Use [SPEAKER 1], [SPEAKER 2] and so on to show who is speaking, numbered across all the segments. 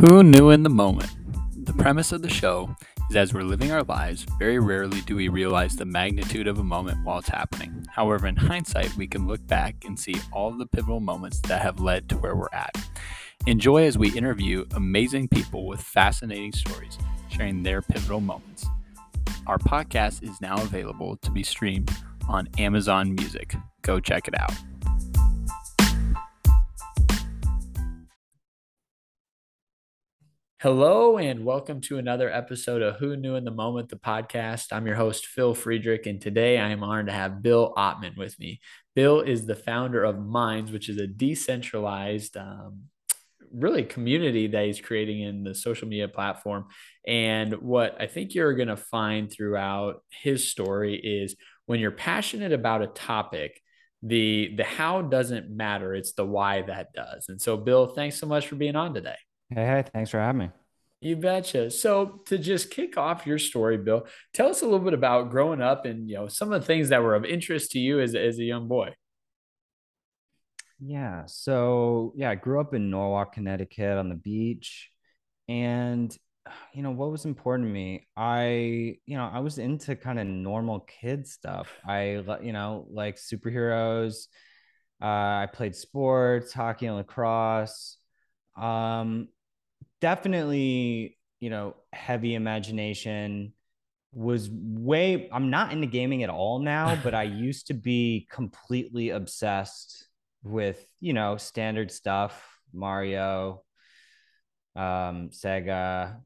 [SPEAKER 1] Who knew in the moment? The premise of the show is as we're living our lives, very rarely do we realize the magnitude of a moment while it's happening. However, in hindsight, we can look back and see all the pivotal moments that have led to where we're at. Enjoy as we interview amazing people with fascinating stories, sharing their pivotal moments. Our podcast is now available to be streamed on Amazon Music. Go check it out. Hello, and welcome to another episode of Who Knew in the Moment, the podcast. I'm your host, Phil Friedrich, and today I am honored to have Bill Ottman with me. Bill is the founder of Minds, which is a decentralized, um, really community that he's creating in the social media platform. And what I think you're going to find throughout his story is when you're passionate about a topic, the the how doesn't matter; it's the why that does. And so, Bill, thanks so much for being on today.
[SPEAKER 2] Hey, hey, thanks for having me.
[SPEAKER 1] You betcha. So to just kick off your story, Bill, tell us a little bit about growing up and you know some of the things that were of interest to you as, as a young boy.
[SPEAKER 2] Yeah. So yeah, I grew up in Norwalk, Connecticut on the beach. And you know, what was important to me? I, you know, I was into kind of normal kid stuff. I, you know, like superheroes. Uh, I played sports, hockey and lacrosse. Um, definitely, you know, heavy imagination was way I'm not into gaming at all now, but I used to be completely obsessed with, you know, standard stuff, Mario, um, Sega,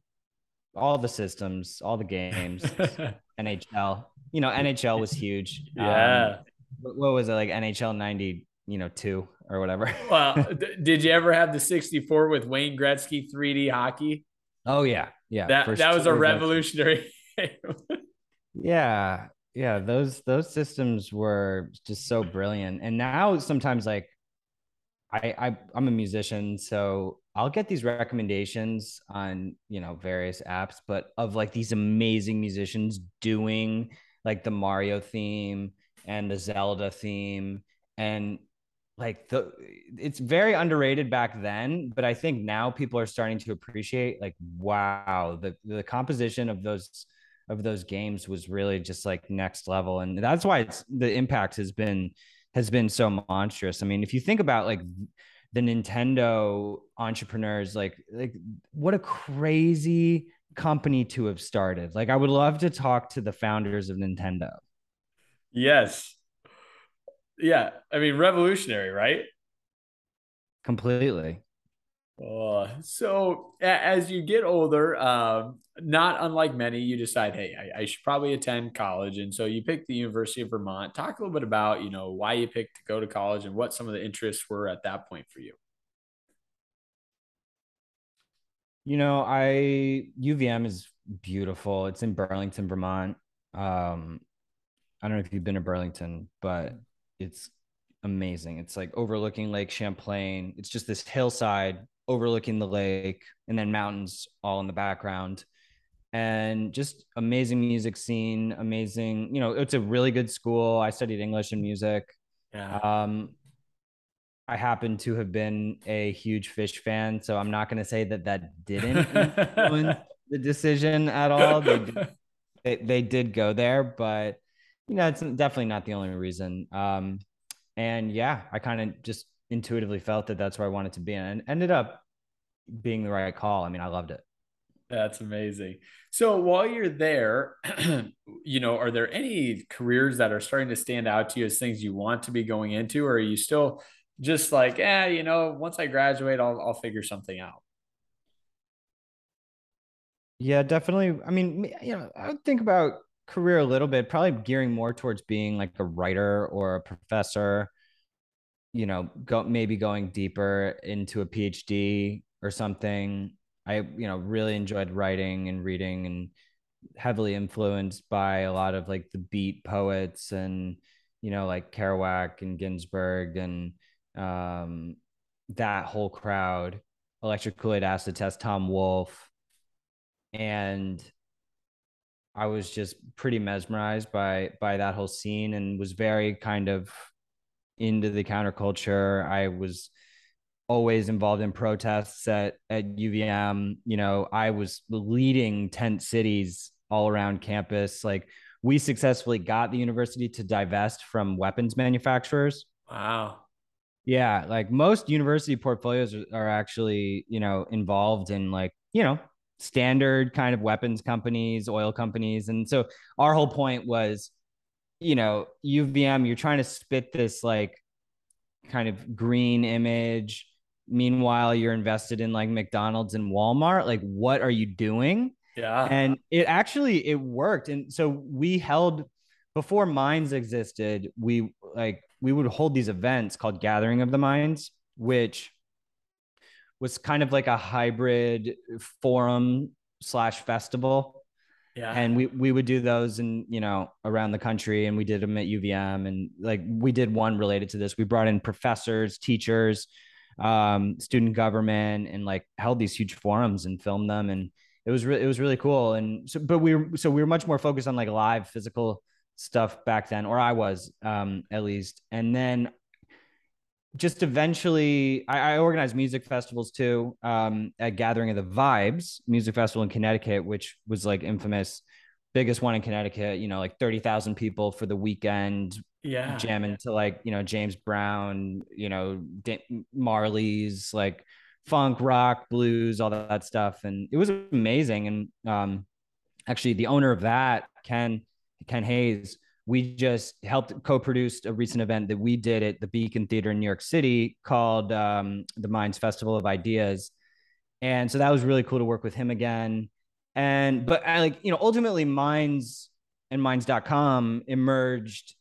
[SPEAKER 2] all the systems, all the games, NHL. You know, NHL was huge.
[SPEAKER 1] Yeah. Um,
[SPEAKER 2] what was it like NHL 90, you know, 2? or whatever.
[SPEAKER 1] well, did you ever have the 64 with Wayne Gretzky 3D hockey?
[SPEAKER 2] Oh yeah, yeah.
[SPEAKER 1] That that was a revolutionary. Game.
[SPEAKER 2] Yeah, yeah. Those those systems were just so brilliant. And now sometimes like I, I I'm a musician, so I'll get these recommendations on you know various apps, but of like these amazing musicians doing like the Mario theme and the Zelda theme, and like the it's very underrated back then but i think now people are starting to appreciate like wow the the composition of those of those games was really just like next level. And that's why it's the impact has been has been so monstrous. I mean if you think about like the nintendo entrepreneurs like like what a crazy company to have started. Like i would love to talk to the founders of nintendo.
[SPEAKER 1] Yes yeah, I mean, revolutionary, right?
[SPEAKER 2] Completely.
[SPEAKER 1] Uh, so as you get older, um, not unlike many, you decide, hey, I, I, should probably attend college, and so you pick the University of Vermont. Talk a little bit about, you know, why you picked to go to college and what some of the interests were at that point for you.
[SPEAKER 2] You know, I UVM is beautiful. It's in Burlington, Vermont. Um, I don't know if you've been to Burlington, but it's amazing. It's like overlooking Lake Champlain. It's just this hillside overlooking the lake and then mountains all in the background. And just amazing music scene, amazing, you know, it's a really good school. I studied English and music.
[SPEAKER 1] Yeah.
[SPEAKER 2] Um, I happen to have been a huge Phish fan, so I'm not going to say that that didn't influence the decision at all. They did, they, they did go there, but you know, it's definitely not the only reason. Um, and yeah, I kind of just intuitively felt that that's where I wanted to be, and ended up being the right call. I mean, I loved it.
[SPEAKER 1] That's amazing. So while you're there, you know, are there any careers that are starting to stand out to you as things you want to be going into, or are you still just like, eh, you know, once I graduate, I'll I'll figure something out?
[SPEAKER 2] Yeah, definitely. I mean, you know, I would think about career a little bit, probably gearing more towards being like a writer or a professor, you know, go maybe going deeper into a PhD or something. I, you know, really enjoyed writing and reading and heavily influenced by a lot of like the beat poets and, you know, like Kerouac and Ginsberg and um, that whole crowd. Electric Kool-Aid Acid Test, Tom Wolfe. And I was just pretty mesmerized by by that whole scene and was very kind of into the counterculture. I was always involved in protests at at UVM. You know, I was leading tent cities all around campus. Like we successfully got the university to divest from weapons manufacturers.
[SPEAKER 1] Wow.
[SPEAKER 2] Yeah, like most university portfolios are actually, you know, involved in like, you know, standard kind of weapons companies, oil companies. And so our whole point was, you know, UVM, you're trying to spit this like kind of green image. Meanwhile, you're invested in like McDonald's and Walmart. Like, what are you doing?
[SPEAKER 1] Yeah.
[SPEAKER 2] And it actually it worked. And so we held before Minds existed, we like we would hold these events called Gathering of the Minds, which was kind of like a hybrid forum slash festival.
[SPEAKER 1] Yeah.
[SPEAKER 2] And we we would do those and you know around the country and we did them at UVM and like we did one related to this. We brought in professors, teachers, um, student government and like held these huge forums and filmed them and it was really it was really cool and so but we were so we were much more focused on like live physical stuff back then or I was um at least and then just eventually I, I organized music festivals too um at gathering of the vibes music festival in connecticut which was like infamous. Biggest one in connecticut you know like 30000 people for the weekend
[SPEAKER 1] yeah.
[SPEAKER 2] jamming to like you know james brown you know marley's like funk rock blues all that stuff. And it was amazing. And um actually the owner of that ken ken hays we just helped co-produced a recent event that we did at the Beacon Theater in New York City called um, the Minds Festival of Ideas, and so that was really cool to work with him again. And but I like you know ultimately Minds and Minds.com emerged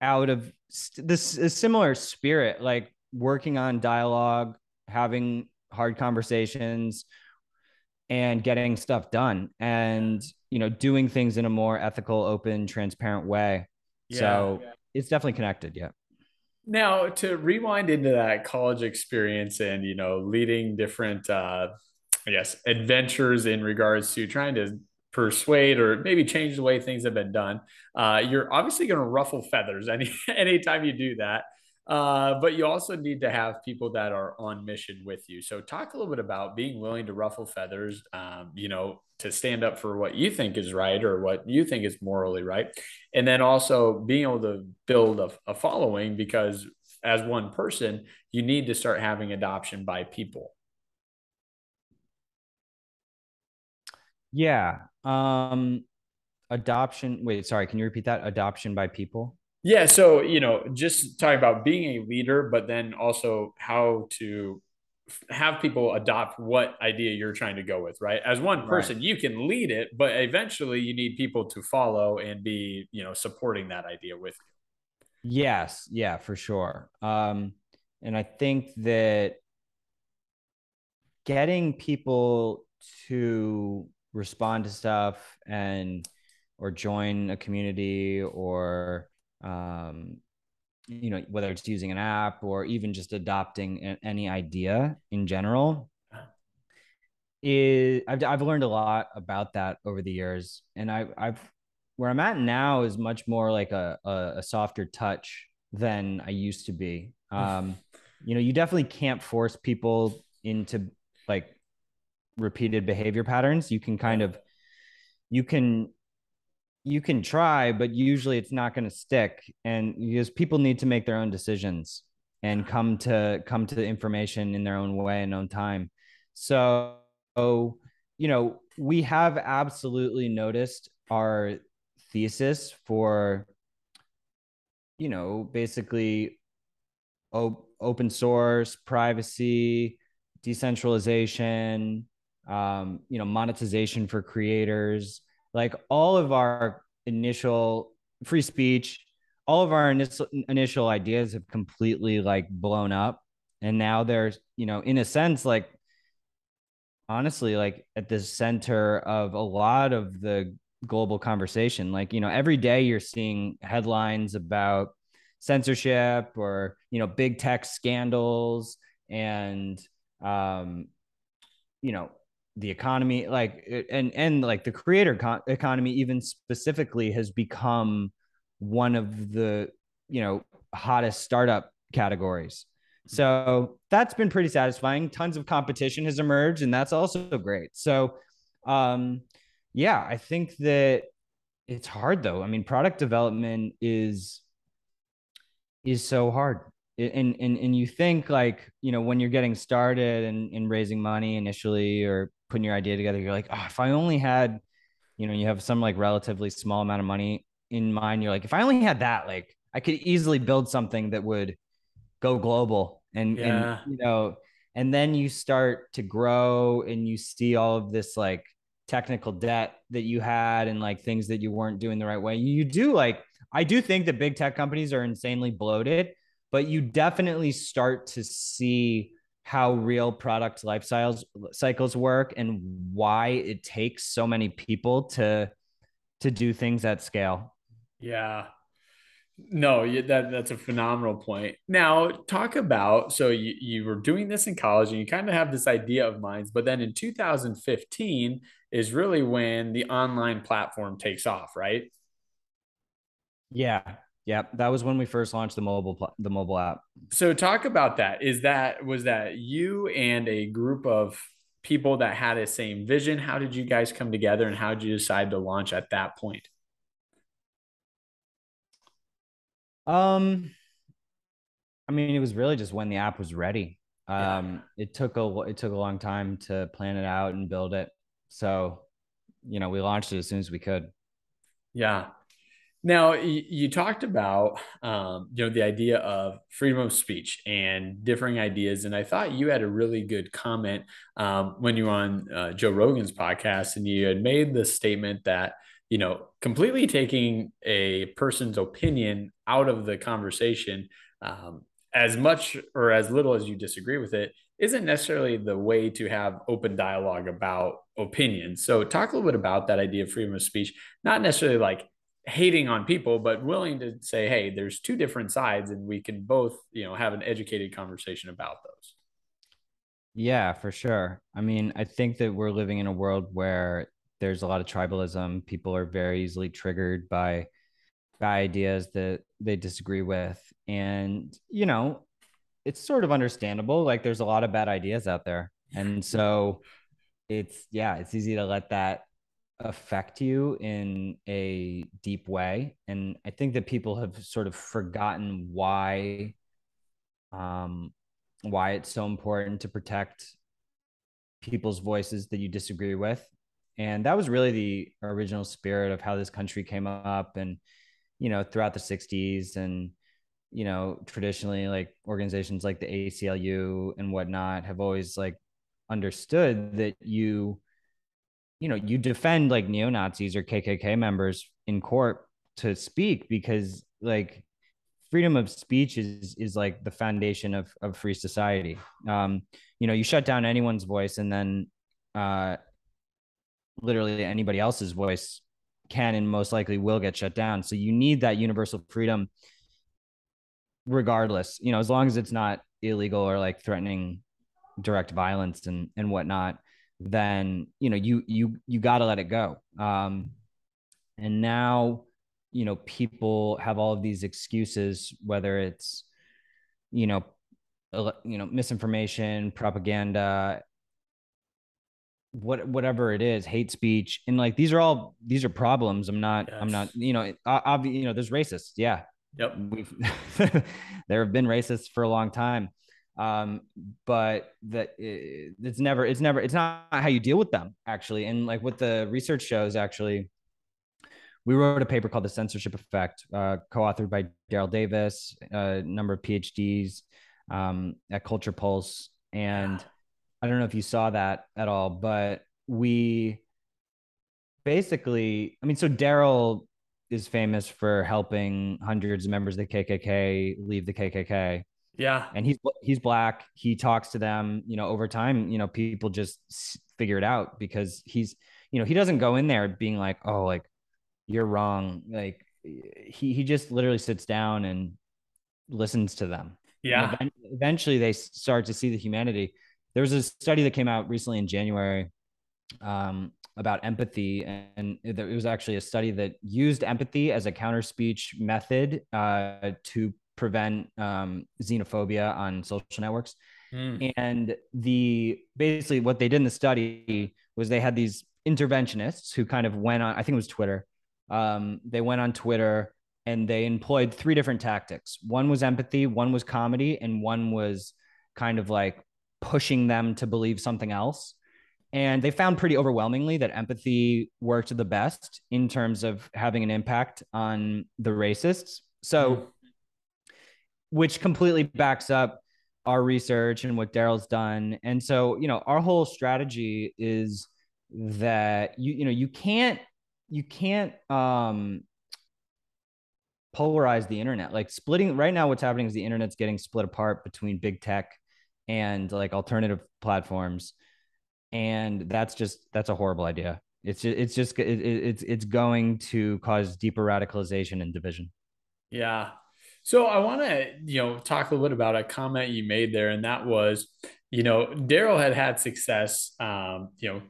[SPEAKER 2] out of this similar spirit, like working on dialogue, having hard conversations, and getting stuff done. And you know, doing things in a more ethical, open, transparent way. Yeah, so yeah. it's definitely connected. Yeah.
[SPEAKER 1] Now to rewind into that college experience and you know leading different uh I guess adventures in regards to trying to persuade or maybe change the way things have been done. Uh, you're obviously going to ruffle feathers any anytime you do that. Uh, but you also need to have people that are on mission with you. So talk a little bit about being willing to ruffle feathers, um, you know, to stand up for what you think is right or what you think is morally right. And then also being able to build a, a following because as one person, you need to start having adoption by people.
[SPEAKER 2] Yeah. Um, adoption. Wait, sorry. Can you repeat that? Adoption by people?
[SPEAKER 1] Yeah. So, you know, just talking about being a leader, but then also how to have people adopt what idea you're trying to go with, right? As one person, right. you can lead it, but eventually you need people to follow and be, you know, supporting that idea with
[SPEAKER 2] you. Yes. Yeah, for sure. Um, and I think that getting people to respond to stuff and or join a community or um, you know whether it's using an app or even just adopting any idea in general is I've, I've learned a lot about that over the years. And I, i've where i'm at now is much more like a, a, a softer touch than i used to be. Um, you know you definitely can't force people into like repeated behavior patterns. You can kind of you can you can try, but usually it's not going to stick. And because people need to make their own decisions and come to come to the information in their own way and own time. So, you know, we have absolutely noticed our thesis for, you know, basically op- open source, privacy, decentralization, um, you know, monetization for creators like all of our initial free speech all of our initial ideas have completely like blown up. And now there's you know in a sense like honestly like at the center of a lot of the global conversation. Like you know every day you're seeing headlines about censorship or you know big tech scandals and um you know the economy like and and like the creator con- economy even specifically has become one of the you know hottest startup categories So that's been pretty satisfying. Tons of competition has emerged, and that's also great. So, um, yeah, I think that it's hard though. I mean, product development is is so hard. And and and you think like, you know, when you're getting started and, and raising money initially or putting your idea together, you're like, oh, if I only had, you know, you have some like relatively small amount of money in mind. You're like, if I only had that, like I could easily build something that would go global and, yeah. and you know, and then you start to grow and you see all of this like technical debt that you had and like things that you weren't doing the right way. You do like, I do think that big tech companies are insanely bloated, but you definitely start to see how real product lifestyles cycles work and why it takes so many people to to do things at scale.
[SPEAKER 1] Yeah. No, that that's a phenomenal point. Now, talk about so you, you were doing this in college and you kind of have this idea of minds, but then in 2015 is really when the online platform takes off, right?
[SPEAKER 2] Yeah. Yeah, that was when we first launched the mobile the mobile app.
[SPEAKER 1] So talk about that. Is that was that you and a group of people that had a same vision? How did you guys come together and how did you decide to launch at that point?
[SPEAKER 2] Um, I mean, it was really just when the app was ready. Um, yeah. it took a it took a long time to plan it out and build it. So, you know, we launched it as soon as we could.
[SPEAKER 1] Yeah. Now you, talked about um, you know the idea of freedom of speech and differing ideas, and I thought you had a really good comment um, when you were on uh, Joe Rogan's podcast, and you had made the statement that you know, completely taking a person's opinion out of the conversation, um, as much or as little as you disagree with it, isn't necessarily the way to have open dialogue about opinions. So, talk a little bit about that idea of freedom of speech, not necessarily like hating on people, but willing to say, hey, there's two different sides, and we can both, you know, have an educated conversation about those.
[SPEAKER 2] Yeah, for sure. I mean, I think that we're living in a world where there's a lot of tribalism. People are very easily triggered by by ideas that they disagree with, and you know, it's sort of understandable. Like there's a lot of bad ideas out there, and so it's yeah, it's easy to let that affect you in a deep way. And I think that people have sort of forgotten why um why it's so important to protect people's voices that you disagree with and that was really the original spirit of how this country came up and you know throughout the 60s and you know traditionally like organizations like the aclu and whatnot have always like understood that you you know you defend like neo-nazis or kkk members in court to speak because like freedom of speech is is like the foundation of of free society um you know you shut down anyone's voice and then uh literally anybody else's voice can and most likely will get shut down. So you need that universal freedom regardless, you know, as long as it's not illegal or like threatening direct violence and and whatnot, then you know you you you got to let it go. Um, and now, you know, people have all of these excuses, whether it's you know, you know, misinformation, propaganda, what whatever it is hate speech and like these are all these are problems i'm not yes. i'm not you know obviously you know there's racists yeah
[SPEAKER 1] yep
[SPEAKER 2] we've there have been racists for a long time um but that it's never it's never it's not how you deal with them actually and like what the research shows actually we wrote a paper called the censorship effect uh, co-authored by daryl davis a number of phds um, at CulturePulse and I don't know if you saw that at all, but we basically, I mean, so Daryl is famous for helping hundreds of members of the KKK leave the KKK.
[SPEAKER 1] Yeah.
[SPEAKER 2] And he's he's black. He talks to them, you know, over time, you know, people just figure it out because he's, you know, he doesn't go in there being like, "Oh, like you're wrong." Like he he just literally sits down and listens to them.
[SPEAKER 1] Yeah.
[SPEAKER 2] eventually they start to see the humanity there was a study that came out recently in January um, about empathy, and it was actually a study that used empathy as a counter speech method uh, to prevent um, xenophobia on social networks.
[SPEAKER 1] Mm.
[SPEAKER 2] And the basically what they did in the study was they had these interventionists who kind of went on, I think it was Twitter. Um, they went on Twitter and they employed three different tactics. One was empathy, one was comedy, and one was kind of like pushing them to believe something else. And they found pretty overwhelmingly that empathy worked the best in terms of having an impact on the racists. So, mm. Which completely backs up our research and what Daryl's done. And so, you know, our whole strategy is that you, you know, you can't, you can't um polarize the internet. Like splitting right now, what's happening is the internet's getting split apart between big tech and like alternative platforms and that's just that's a horrible idea it's just, it's just it, it's it's going to cause deeper radicalization and division
[SPEAKER 1] yeah so i want to you know talk a little bit about a comment you made there and that was you know daryl had had success um you know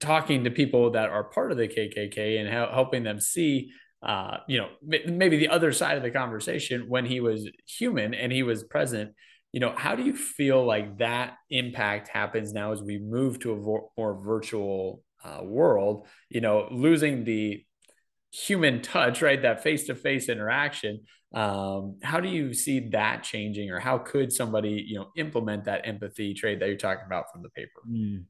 [SPEAKER 1] talking to people that are part of the kkk and helping them see uh, you know, maybe the other side of the conversation when he was human and he was present. You know how do you feel like that impact happens now as we move to a more virtual uh, world? You know losing the human touch right? That face-to-face interaction um, how do you see that changing or how could somebody you know implement that empathy trait that you're talking about from the paper
[SPEAKER 2] mm.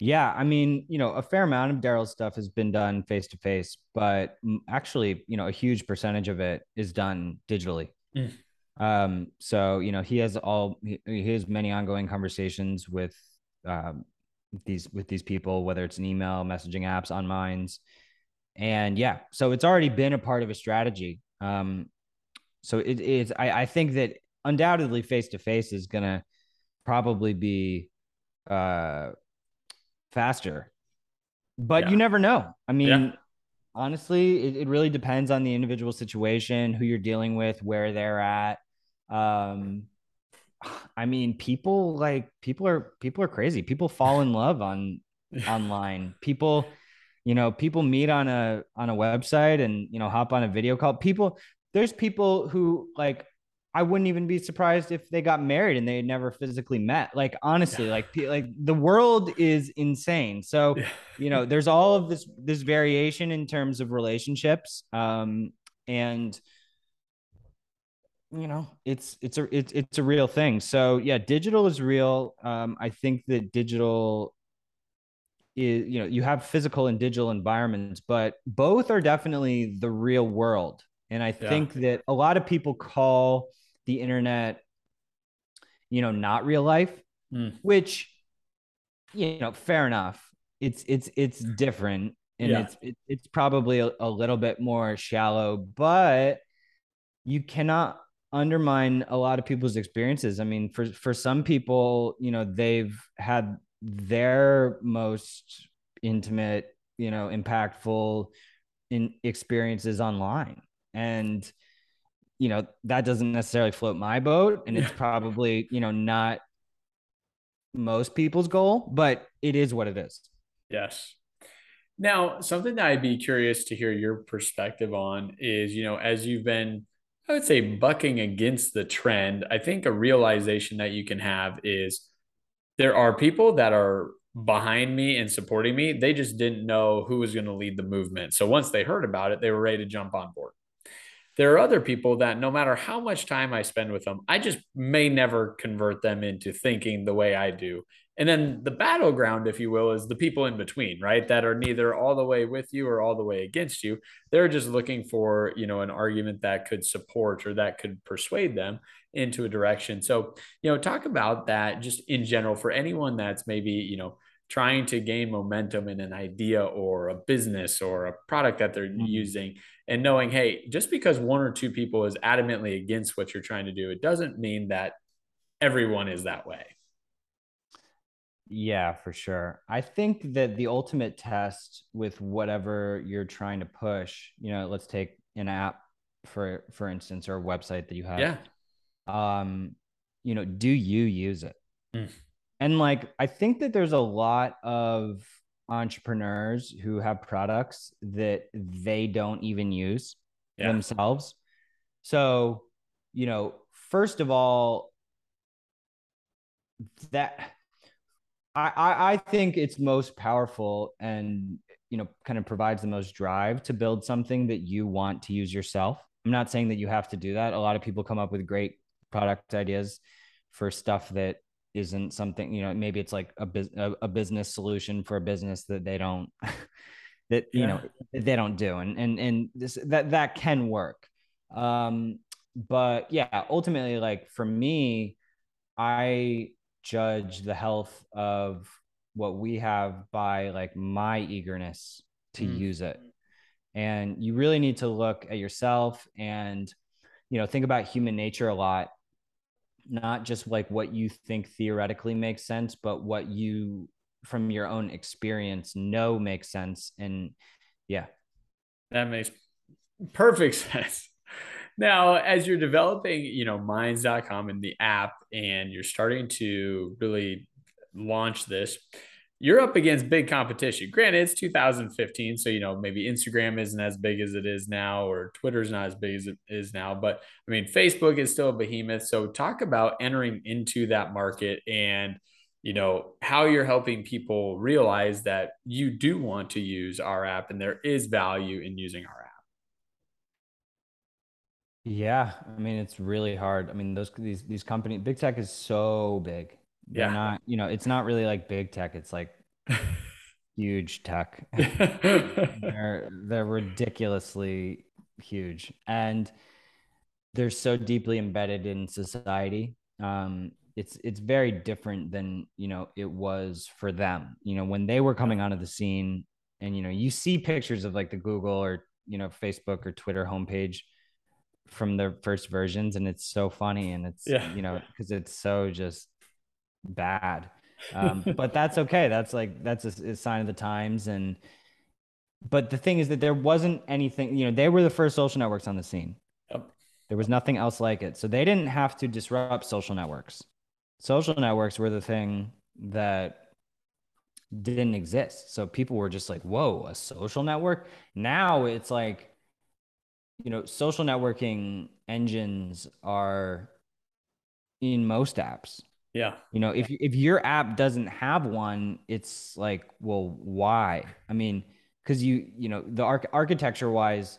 [SPEAKER 2] yeah i mean you know a fair amount of daryl's stuff has been done face-to-face but actually you know a huge percentage of it is done digitally mm. Um, so you know, he has all he, he has many ongoing conversations with um, these with these people, whether it's an email, messaging apps, on Minds, and yeah, so it's already been a part of a strategy. Um, so it is. I, I think that undoubtedly face to face is gonna probably be uh faster, but yeah. you never know. I mean. Yeah honestly it, it really depends on the individual situation who you're dealing with where they're at um i mean people like people are people are crazy people fall in love on online people you know people meet on a on a website and you know hop on a video call people there's people who like I wouldn't even be surprised if they got married and they had never physically met. Like honestly, yeah. like like the world is insane. So, yeah. you know, there's all of this this variation in terms of relationships. Um and you know it's it's a it's, it's a real thing so yeah digital is real um i think that digital is you know you have physical and digital environments but both are definitely the real world and i yeah. think that a lot of people call the internet you know not real life mm. which you know fair enough it's it's it's different and yeah. it's it, it's probably a, a little bit more shallow but you cannot undermine a lot of people's experiences. I mean, for for some people, you know, they've had their most intimate, you know, impactful in experiences online. And you know, that doesn't necessarily float my boat and it's probably, you know, not most people's goal, but it is what it is.
[SPEAKER 1] Yes. Now, something that I'd be curious to hear your perspective on is, you know, as you've been I would say bucking against the trend. I think a realization that you can have is there are people that are behind me and supporting me. They just didn't know who was going to lead the movement. So once they heard about it, they were ready to jump on board. There are other people that no matter how much time I spend with them, I just may never convert them into thinking the way I do. And then the battleground, if you will, is the people in between, right? That are neither all the way with you or all the way against you. They're just looking for, you know, an argument that could support or that could persuade them into a direction. So, you know, talk about that just in general for anyone that's maybe, you know, trying to gain momentum in an idea or a business or a product that they're mm-hmm. using and knowing, hey, just because one or two people is adamantly against what you're trying to do, it doesn't mean that everyone is that way.
[SPEAKER 2] Yeah, for sure. I think that the ultimate test with whatever you're trying to push, you know, let's take an app for for instance or a website that you have.
[SPEAKER 1] Yeah.
[SPEAKER 2] Um, you know, do you use it?
[SPEAKER 1] Mm.
[SPEAKER 2] And like I think that there's a lot of entrepreneurs who have products that they don't even use yeah. themselves. So you know, first of all, that I, I, I think it's most powerful and you know kind of provides the most drive to build something that you want to use yourself. I'm not saying that you have to do that. A lot of people come up with great product ideas for stuff that isn't something you know maybe it's like a, a, a business solution for a business that they don't that you yeah. know they don't do and and and this that that can work um but yeah ultimately like for me i judge the health of what we have by like my eagerness to mm. use it and you really need to look at yourself and you know think about human nature a lot not just like what you think theoretically makes sense but what you from your own experience know makes sense and yeah.
[SPEAKER 1] That makes perfect sense. Now as you're developing you know minds.com and the app and you're starting to really launch this you're up against big competition. Granted, it's 2015, so you know maybe Instagram isn't as big as it is now, or Twitter's not as big as it is now. But I mean, Facebook is still a behemoth. So talk about entering into that market and you know how you're helping people realize that you do want to use our app and there is value in using our app.
[SPEAKER 2] Yeah, I mean it's really hard. I mean those these these companies, big tech is so big. They're yeah. not, you know, it's not really like big tech. It's like huge tech. they're they're ridiculously huge. And they're so deeply embedded in society. Um, it's it's very different than you know it was for them. You know, when they were coming onto the scene, and you know, you see pictures of like the Google or you know Facebook or Twitter homepage from their first versions, and it's so funny, and it's yeah. you know because it's so just bad. Um, but that's okay. That's like that's a, a, sign of the times. And but the thing is that there wasn't anything. You know, they were the first social networks on the scene. Yep. There was nothing else like it, so they didn't have to disrupt social networks. Social networks were the thing that didn't exist. So people were just like, "Whoa, a social network!" Now it's like, you know, social networking engines are in most apps
[SPEAKER 1] yeah.
[SPEAKER 2] You know, if if your app doesn't have one, it's like, well, why? I mean, because you you know the arch- architecture wise,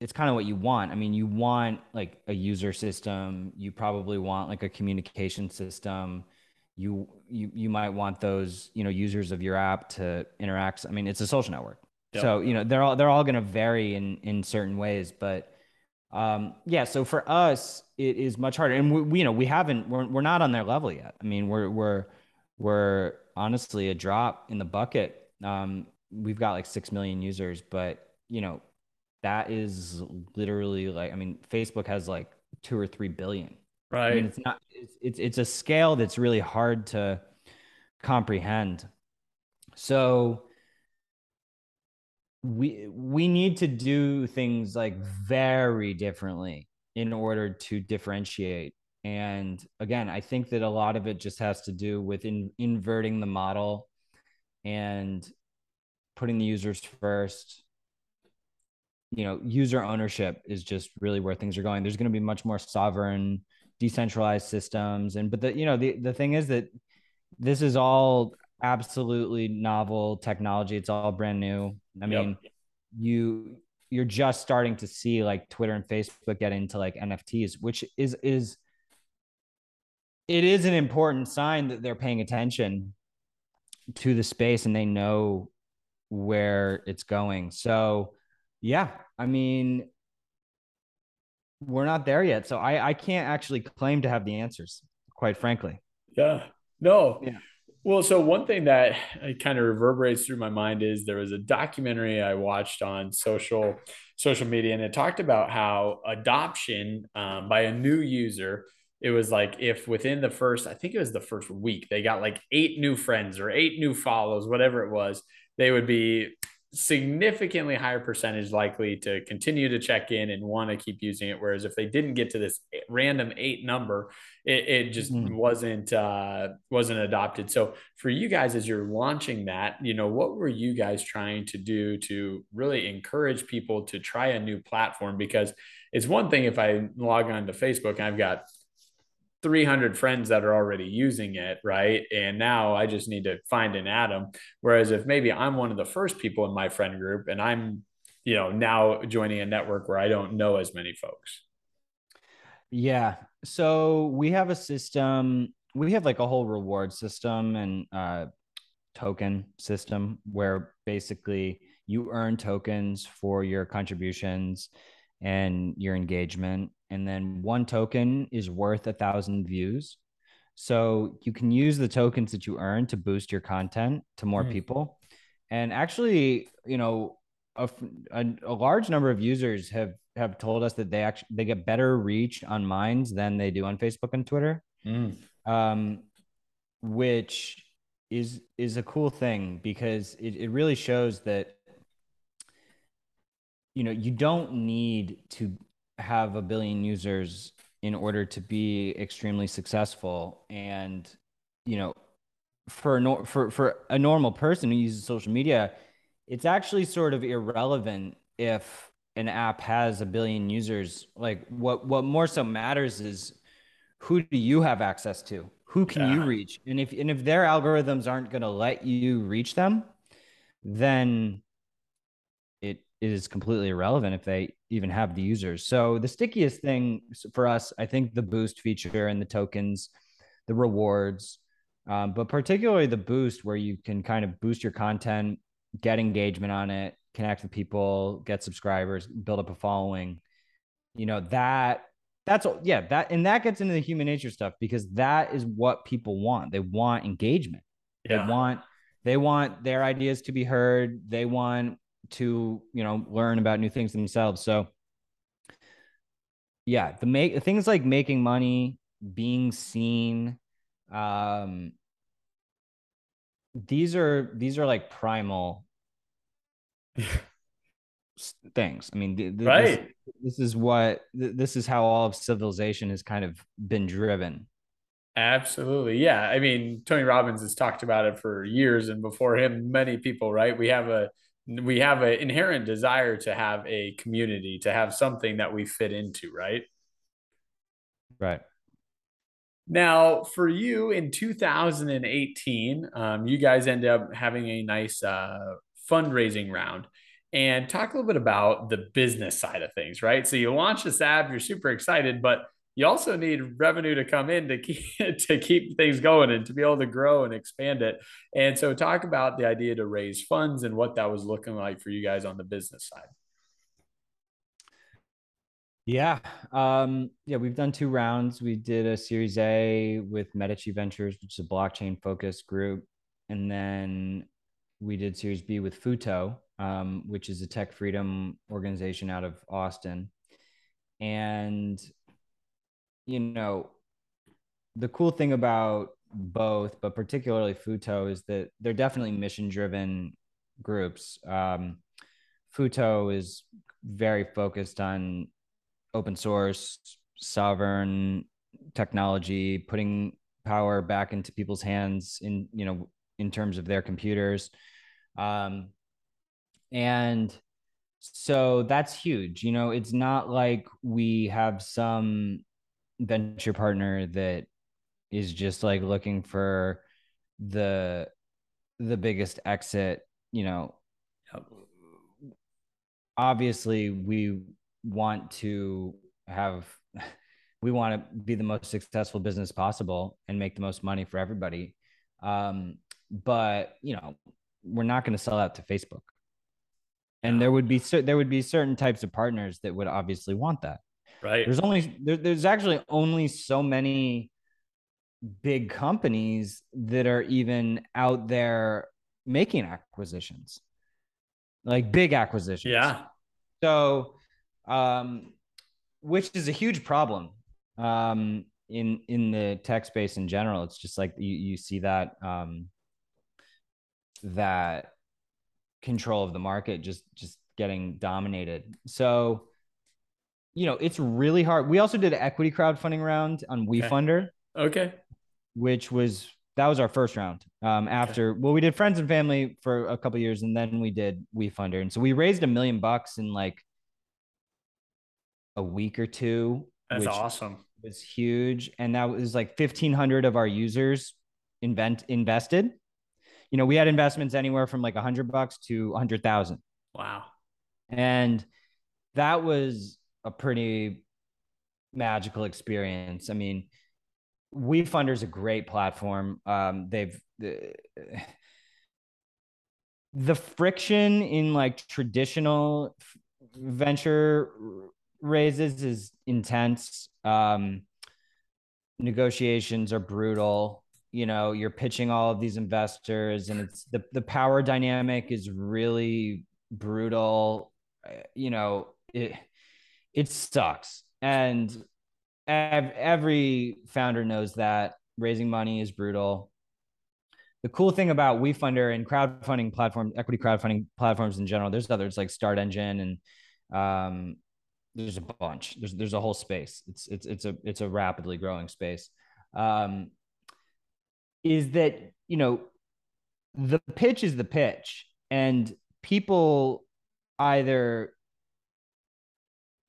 [SPEAKER 2] it's kind of what you want. I mean, you want like a user system. You probably want like a communication system. You you you might want those you know users of your app to interact. I mean, it's a social network. Yep. So you know they're all they're all going to vary in in certain ways, but um, yeah, so for us, it is much harder, and we, we, you know we haven't we're we're not on their level yet. I mean, we're we're we're honestly a drop in the bucket. Um, we've got like six million users, but you know that is literally like I mean, Facebook has like two or three billion.
[SPEAKER 1] Right.
[SPEAKER 2] I mean, it's not it's it's, it's a scale that's really hard to comprehend. So we we need to do things like very differently in order to differentiate. And again i think that a lot of it just has to do with in, inverting the model and putting the users first. You know user ownership is just really where things are going. There's going to be much more sovereign decentralized systems. And but the you know the, the thing is that this is all absolutely novel technology. It's all brand new I mean, yep. you you're just starting to see like Twitter and Facebook get into like NFTs, which is is it is an important sign that they're paying attention to the space and they know where it's going. So, yeah, I mean, we're not there yet. So I I can't actually claim to have the answers, quite frankly.
[SPEAKER 1] Yeah. No. Yeah. Well, so one thing that kind of reverberates through my mind is there was a documentary I watched on social social media, and it talked about how adoption um, by a new user. It was like if within the first, I think it was the first week, they got like eight new friends or eight new follows, whatever it was, they would be significantly higher percentage likely to continue to check in and want to keep using it. Whereas if they didn't get to this random eight number, it, it just mm-hmm. wasn't uh, wasn't adopted. So for you guys, as you're launching that, you know, what were you guys trying to do to really encourage people to try a new platform? Because it's one thing if I log on to Facebook and I've got 300 friends that are already using it, right? And now I just need to find an them. Whereas if maybe I'm one of the first people in my friend group and I'm, you know, now joining a network where I don't know as many folks.
[SPEAKER 2] Yeah. So we have a system, we have like a whole reward system and uh, token system where basically you earn tokens for your contributions and your engagement and then one token is worth a thousand views. So you can use the tokens that you earn to boost your content to more mm. people. And actually, you know, a, a, a, large number of users have have told us that they actually they get better reach on Minds than they do on Facebook and Twitter, mm. um, which is is a cool thing because it, it really shows that you know you don't need to have a billion users in order to be extremely successful. And you know for a for for a normal person who uses social media it's actually sort of irrelevant if an app has a billion users. Like what what more so matters is who do you have access to? Who can yeah. you reach? And if and if their algorithms aren't going to let you reach them then is completely irrelevant if they even have the users. So the stickiest thing for us, I think the boost feature and the tokens, the rewards, um, but particularly the boost where you can kind of boost your content, get engagement on it, connect with people, get subscribers, build up a following. You know that that's all yeah that and that gets into the human nature stuff because that is what people want. They want engagement. Yeah. They want they want their ideas to be heard. They want to you know learn about new things themselves. So yeah the make things like making money being seen um these are these are like primal things. I mean th- th- right. this, this, is what th- this is how all of civilization has kind of been driven.
[SPEAKER 1] Absolutely. Yeah. I mean tony robbins has talked about it for years and before him many people right? We have a we have an inherent desire to have a community, to have something that we fit into, right?
[SPEAKER 2] Right.
[SPEAKER 1] Now, for you in 2018, um, you guys end up having a nice uh, fundraising round and talk a little bit about the business side of things, right? So you launch this app, you're super excited, but you also need revenue to come in to keep to keep things going and to be able to grow and expand it. And so talk about the idea to raise funds and what that was looking like for you guys on the business side.
[SPEAKER 2] Yeah. Um, yeah, we've done two rounds. We did a series A with Medici Ventures, which is a blockchain focused group. And then we did series B with Futo, um, which is a tech freedom organization out of Austin. And you know, the cool thing about both, but particularly Futo, is that they're definitely mission driven groups. Um, Futo is very focused on open source, sovereign technology, putting power back into people's hands in, you know, in terms of their computers. Um, and so that's huge. You know, it's not like we have some venture partner that is just like looking for the the biggest exit you know obviously we want to have we want to be the most successful business possible and make the most money for everybody. Um, but you know we're not going to sell out to facebook. And there would be there would be certain types of partners that would obviously want that
[SPEAKER 1] Right.
[SPEAKER 2] There's only there, there's actually only so many big companies that are even out there making acquisitions. Like big acquisitions.
[SPEAKER 1] Yeah.
[SPEAKER 2] So um which is a huge problem um in in the tech space in general. It's just like you you see that um that control of the market, just just getting dominated. So, you know, it's really hard. We also did an equity crowdfunding round on WeFunder.
[SPEAKER 1] Okay. okay.
[SPEAKER 2] Which was that was our first round. Um, after okay. well, we did friends and family for a couple years, and then we did WeFunder, and so we raised a million bucks in like a week or two.
[SPEAKER 1] That's awesome.
[SPEAKER 2] It was huge, and that was like fifteen hundred of our users invent invested. You know, we had investments anywhere from like a hundred bucks to a hundred thousand.
[SPEAKER 1] Wow.
[SPEAKER 2] And that was a pretty magical experience. I mean, WeFunder is a great platform. Um, they've the, the friction in like traditional venture raises is intense. Um, negotiations are brutal. You know, you're pitching all of these investors, and it's the the power dynamic is really brutal. You know, it it sucks, and every founder knows that raising money is brutal. The cool thing about WeFunder and crowdfunding platform, equity crowdfunding platforms in general, there's others like StartEngine and um, there's a bunch. There's there's a whole space. It's it's it's a it's a rapidly growing space. Um, is that you know the pitch is the pitch, and people either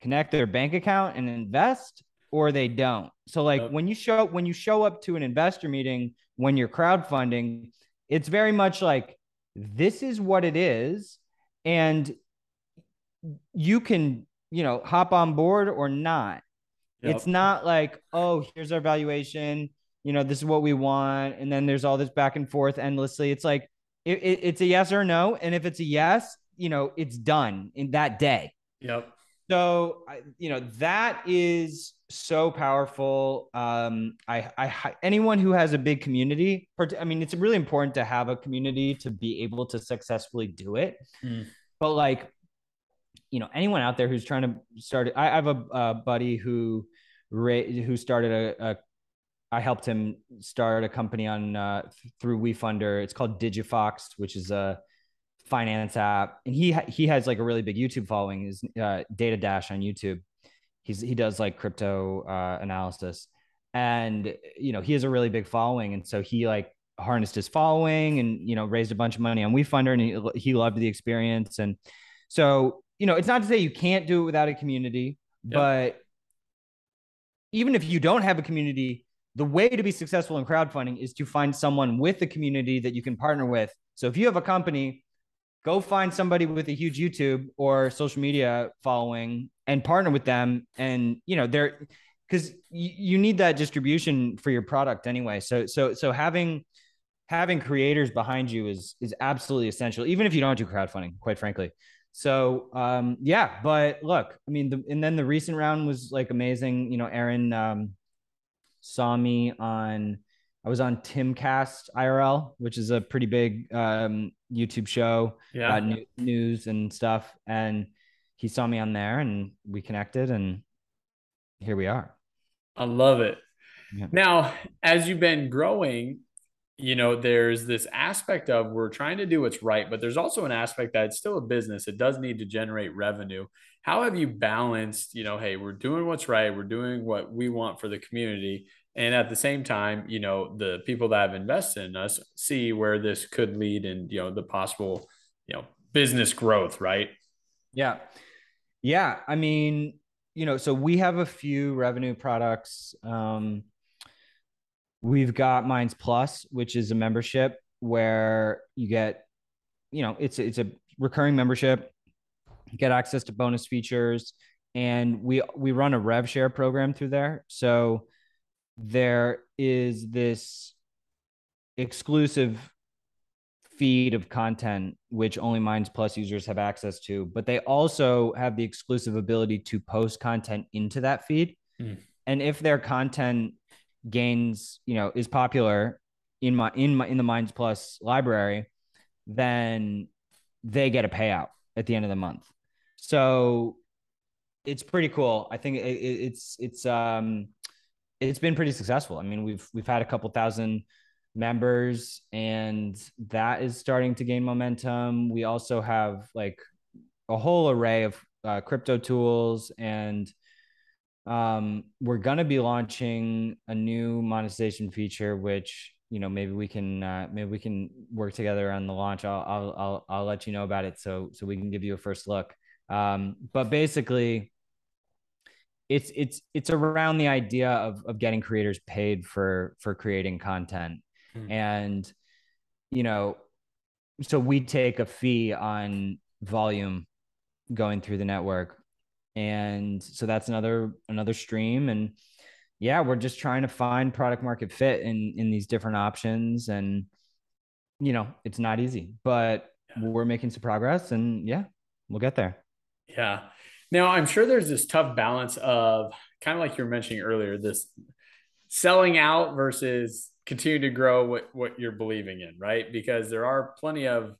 [SPEAKER 2] connect their bank account and invest or they don't. So like yep. when you show when you show up to an investor meeting when you're crowdfunding, it's very much like this is what it is and you can, you know, hop on board or not. Yep. It's not like, oh, here's our valuation, you know, this is what we want and then there's all this back and forth endlessly. It's like it, it, it's a yes or no and if it's a yes, you know, it's done in that day.
[SPEAKER 1] Yep.
[SPEAKER 2] So, you know, that is so powerful. Um, I, I, anyone who has a big community, I mean, it's really important to have a community to be able to successfully do it. Mm. But like, you know, anyone out there who's trying to start, I, I have a, a, buddy who, who started a, a, I helped him start a company on uh, through WeFunder. It's called Digifox, which is a finance app, and he he has like a really big YouTube following. Is uh, DataDash on YouTube. He's he does like crypto uh, analysis, and you know he has a really big following, and so he like harnessed his following and you know raised a bunch of money on WeFunder, and he he loved the experience, and so you know it's not to say you can't do it without a community, yep. but even if you don't have a community, the way to be successful in crowdfunding is to find someone with a community that you can partner with. So if you have a company go find somebody with a huge YouTube or social media following and partner with them. And you know, they're because you, need that distribution for your product anyway. So so so having having creators behind you is is absolutely essential, even if you don't do crowdfunding, quite frankly. So um yeah, but look, I mean, the, and then the recent round was like amazing. You know, Aaron um, saw me on I was on Timcast IRL, which is a pretty big um, YouTube show
[SPEAKER 1] yeah.
[SPEAKER 2] Uh, new, news and stuff. And he saw me on there and we connected and here we are.
[SPEAKER 1] I love it. Yeah. Now, as you've been growing, you know, there's this aspect of we're trying to do what's right, but there's also an aspect that it's still a business. It does need to generate revenue. How have you balanced, you know, hey, we're doing what's right, we're doing what we want for the community, and at the same time you know the people that have invested in us see where this could lead and you know the possible you know business growth right?
[SPEAKER 2] Yeah. Yeah i mean you know so we have a few revenue products um we've got minds plus which is a membership where you get you know it's it's a recurring membership get access to bonus features and we we run a rev share program through there. So there is this exclusive feed of content which only minds plus users have access to but they also have the exclusive ability to post content into that feed. Mm. and if their content gains you know is popular in my in my in the minds plus library then they get a payout at the end of the month. So it's pretty cool. I think it, it's it's um it's been pretty successful. I mean, we've we've had a couple thousand members and that is starting to gain momentum. We also have like a whole array of uh, crypto tools and um, we're going to be launching a new monetization feature which you know maybe we can uh, maybe we can work together on the launch. I'll, I'll i'll i'll let you know about it so so we can give you a first look. Um, but basically it's it's it's around the idea of of getting creators paid for for creating content. Mm. and you know so we take a fee on volume going through the network. And so that's another another stream. And yeah we're just trying to find product market fit in in these different options. And you know it's not easy but yeah. we're making some progress and yeah we'll get there.
[SPEAKER 1] Yeah now i'm sure there's this tough balance of kind of like you were mentioning earlier this selling out versus continue to grow what what you're believing in right because there are plenty of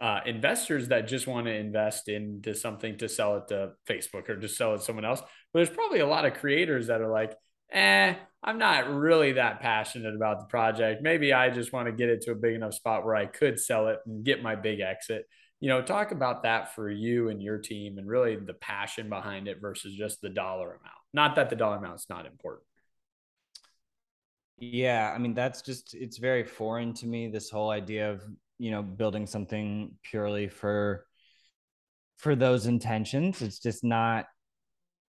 [SPEAKER 1] uh, investors that just want to invest into something to sell it to Facebook or just sell it to someone else. But there's probably a lot of creators that are like, eh, I'm not really that passionate about the project. Maybe I just want to get it to a big enough spot where I could sell it and get my big exit. You know, talk about that for you and your team and really the passion behind it versus just the dollar amount. Not that the dollar amount is not important.
[SPEAKER 2] Yeah, I mean that's just it's very foreign to me this whole idea of you know building something purely for for those intentions it's just not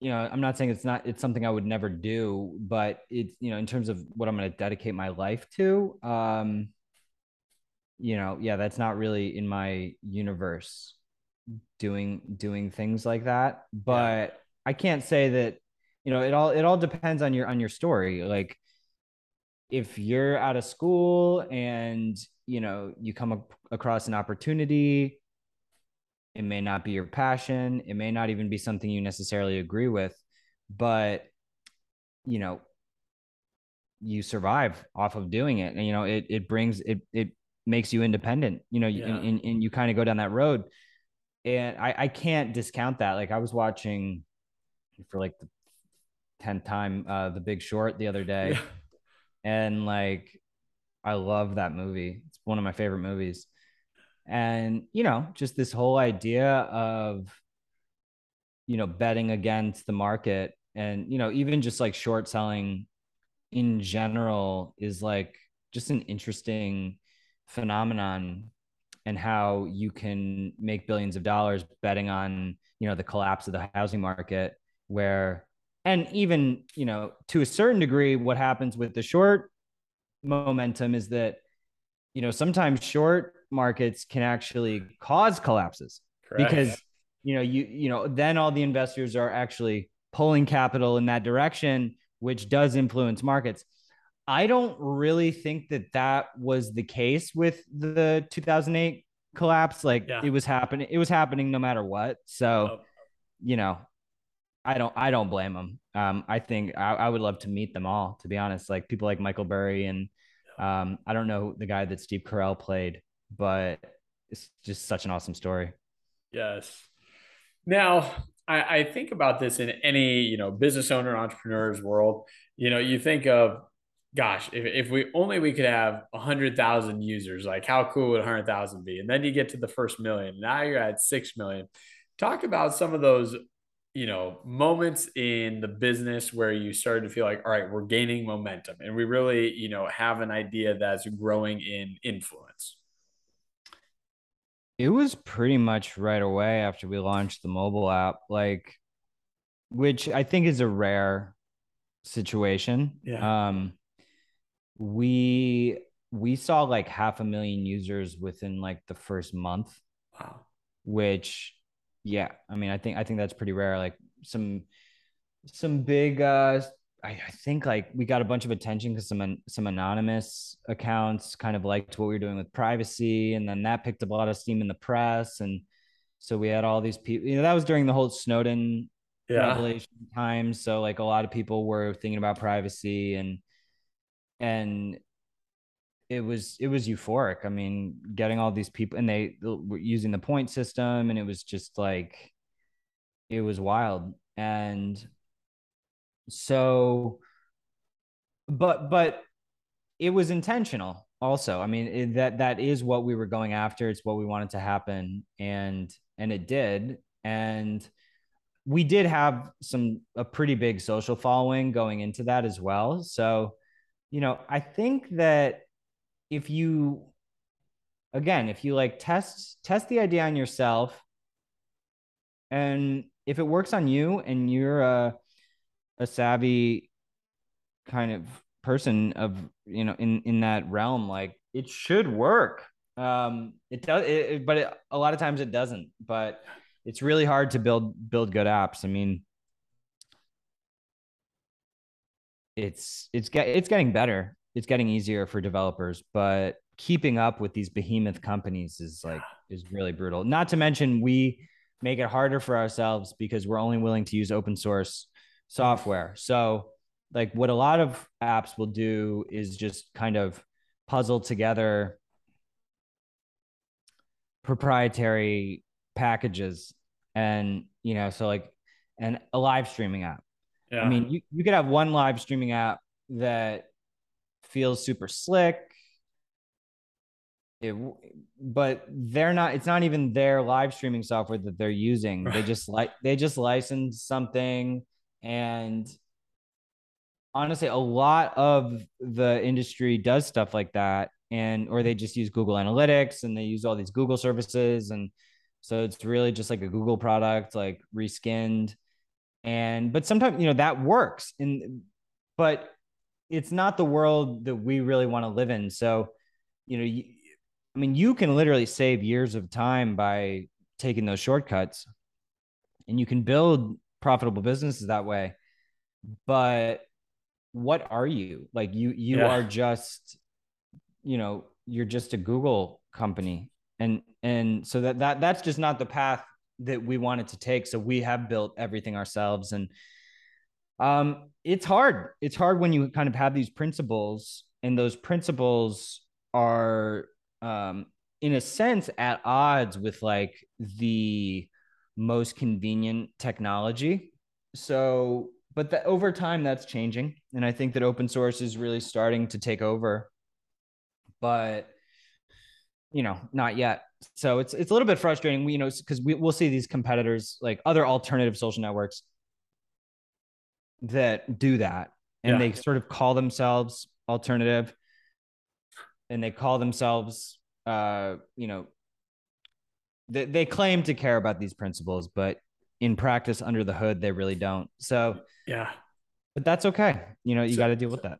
[SPEAKER 2] you know i'm not saying it's not it's something i would never do but it's you know in terms of what i'm going to dedicate my life to um you know yeah that's not really in my universe doing doing things like that but yeah. i can't say that you know it all it all depends on your on your story like if you're out of school and you know you come across an opportunity it may not be your passion it may not even be something you necessarily agree with but you know you survive off of doing it and you know it it brings it it makes you independent you know yeah. and, and you kind of go down that road and I, I can't discount that like i was watching for like the 10th time uh the big short the other day yeah. and like i love that movie It's one of my favorite movies. And, you know, just this whole idea of, you know, betting against the market and, you know, even just like short selling in general is like just an interesting phenomenon and how you can make billions of dollars betting on, you know, the collapse of the housing market where and even, you know, to a certain degree what happens with the short momentum is that you know, sometimes short markets can actually cause collapses Correct. because you know, you you know, then all the investors are actually pulling capital in that direction, which does influence markets. I don't really think that that was the case with the 2008 collapse. Like yeah. it was happening, it was happening no matter what. So, oh. you know, I don't, I don't blame them. Um, I think I, I, would love to meet them all, to be honest. Like people like Michael Burry and um, I don't know the guy that Steve Carell played, but it's just such an awesome story.
[SPEAKER 1] Yes. Now, I, I think about this in any you know business owner entrepreneur's world. You know, you think of gosh, if, if we only we could have a hundred thousand users, like how cool would a hundred thousand be? And then you get to the first million. Now you're at six million. Talk about some of those you know moments in the business where you started to feel like all right we're gaining momentum and we really you know have an idea that's growing in influence
[SPEAKER 2] it was pretty much right away after we launched the mobile app like which i think is a rare situation yeah. um we we saw like half a million users within like the first month wow which yeah, I mean, I think I think that's pretty rare. Like some some big uh I, I think like we got a bunch of attention because some some anonymous accounts kind of liked what we were doing with privacy, and then that picked up a lot of steam in the press, and so we had all these people. You know, that was during the whole Snowden yeah. revelation time. So like a lot of people were thinking about privacy, and and it was it was euphoric. I mean, getting all these people and they were using the point system, and it was just like it was wild. And so, but but it was intentional. also i mean it, that that is what we were going after it's what we wanted to happen and and it did and we did have some a pretty big social following going into that as well so you know i think that if you again if you like test test the idea on yourself and if it works on you and you're a a savvy kind of person of you know in in that realm like it should work. Um it does it, but it, a lot of times it doesn't. But it's really hard to build build good apps. I mean it's it's get it's getting better. It's getting easier for developers but keeping up with these behemoth companies is like is really brutal. Not to mention we make it harder for ourselves because we're only willing to use open source software. So like what a lot of apps will do is just kind of puzzle together proprietary packages and you know so like and a live streaming app yeah. i mean you, you could have one live streaming app that feels super slick it, but they're not it's not even their live streaming software that they're using they just like they just license something and honestly, a lot of the industry does stuff like that. And, or they just use Google Analytics and they use all these Google services. And so it's really just like a Google product, like reskinned. And, but sometimes, you know, that works. And, but it's not the world that we really want to live in. So, you know, you, I mean, you can literally save years of time by taking those shortcuts and you can build profitable businesses that way. But what are you like you you yeah. are just you know you're just a google company and and so that that that's just not the path that we wanted to take. So we have built everything ourselves. And um it's hard. It's hard when you kind of have these principles and those principles are um in a sense at odds with like the most convenient technology. So but that over time that's changing. And i think that open source is really starting to take over. But you know not yet so it's it's a little bit frustrating we, you know because we, we'll see these competitors like other alternative social networks that do that and yeah. they sort of call themselves alternative and they call themselves uh you know they, they claim to care about these principles but in practice under the hood they really don't so
[SPEAKER 1] yeah.
[SPEAKER 2] But that's okay. You know, you so, got to deal with that.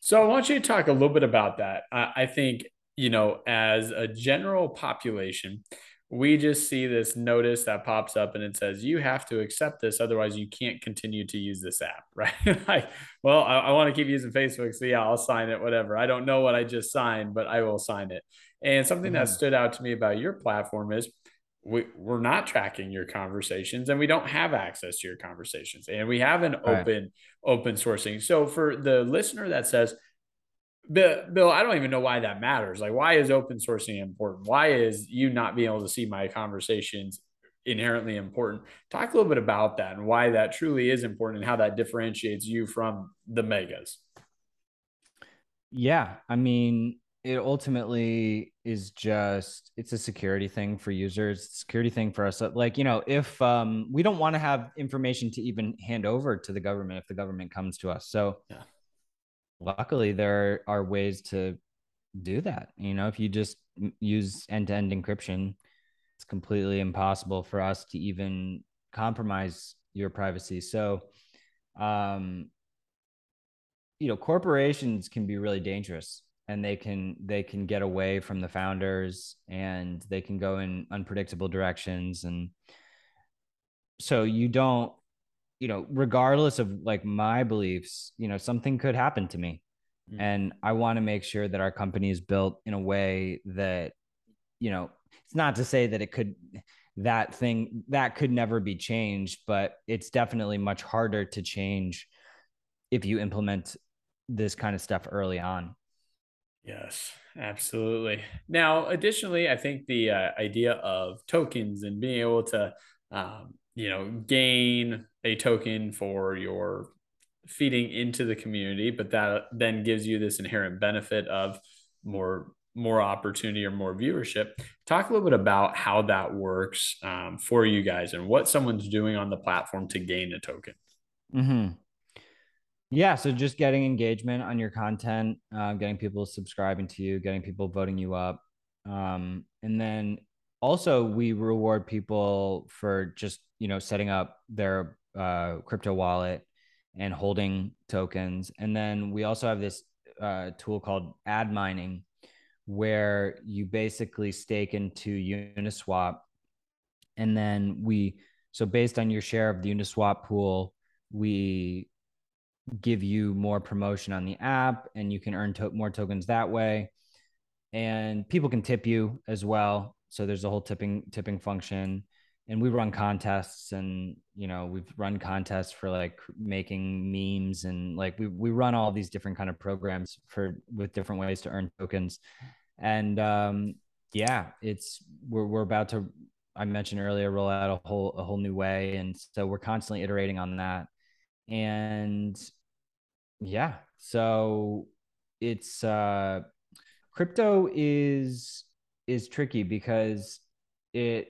[SPEAKER 1] So I want you to talk a little bit about that. I, I think, you know, as a general population, we just see this notice that pops up and it says you have to accept this otherwise you can't continue to use this app right like well i, I want to keep using facebook so yeah i'll sign it whatever i don't know what i just signed but i will sign it and something mm-hmm. that stood out to me about your platform is we, we're not tracking your conversations and we don't have access to your conversations and we have an right. open open sourcing so for the listener that says bill, i don't even know why that matters. Like why is open sourcing important? Why is you not being able to see my conversations inherently important? Talk a little bit about that and why that truly is important and how that differentiates you from the megas.
[SPEAKER 2] Yeah i mean it ultimately is just it's a security thing for users. Security thing for us. Like you know if um, we don't want to have information to even hand over to the government if the government comes to us. So yeah. Luckily there are ways to do that. You know if you just use end-to-end encryption it's completely impossible for us to even compromise your privacy. So um you know corporations can be really dangerous and they can they can get away from the founders and they can go in unpredictable directions and so you don't you know regardless of like my beliefs you know something could happen to me mm-hmm. and i want to make sure that our company is built in a way that you know it's not to say that it could that thing that could never be changed but it's definitely much harder to change if you implement this kind of stuff early on
[SPEAKER 1] Yes, absolutely. Now, additionally, I think the uh, idea of tokens and being able to, um, you know, gain a token for your feeding into the community, but that then gives you this inherent benefit of more more opportunity or more viewership. Talk a little bit about how that works um, for you guys and what someone's doing on the platform to gain a token.
[SPEAKER 2] Mm-hmm. Yeah, so just getting engagement on your content, uh, getting people subscribing to you, getting people voting you up, um, and then also we reward people for just you know setting up their uh, crypto wallet and holding tokens, and then we also have this uh, tool called ad mining, where you basically stake into Uniswap, and then we so based on your share of the Uniswap pool, we give you more promotion on the app and you can earn to- more tokens that way. And people can tip you as well so there's a whole tipping tipping function. And we run contests and you know we've run contests for like making memes and like we, we run all these different kind of programs for with different ways to earn tokens. And um yeah it's we're, we're about to i mentioned earlier roll out a whole a whole new way. And so we're constantly iterating on that. And yeah so it's uh crypto is is tricky because it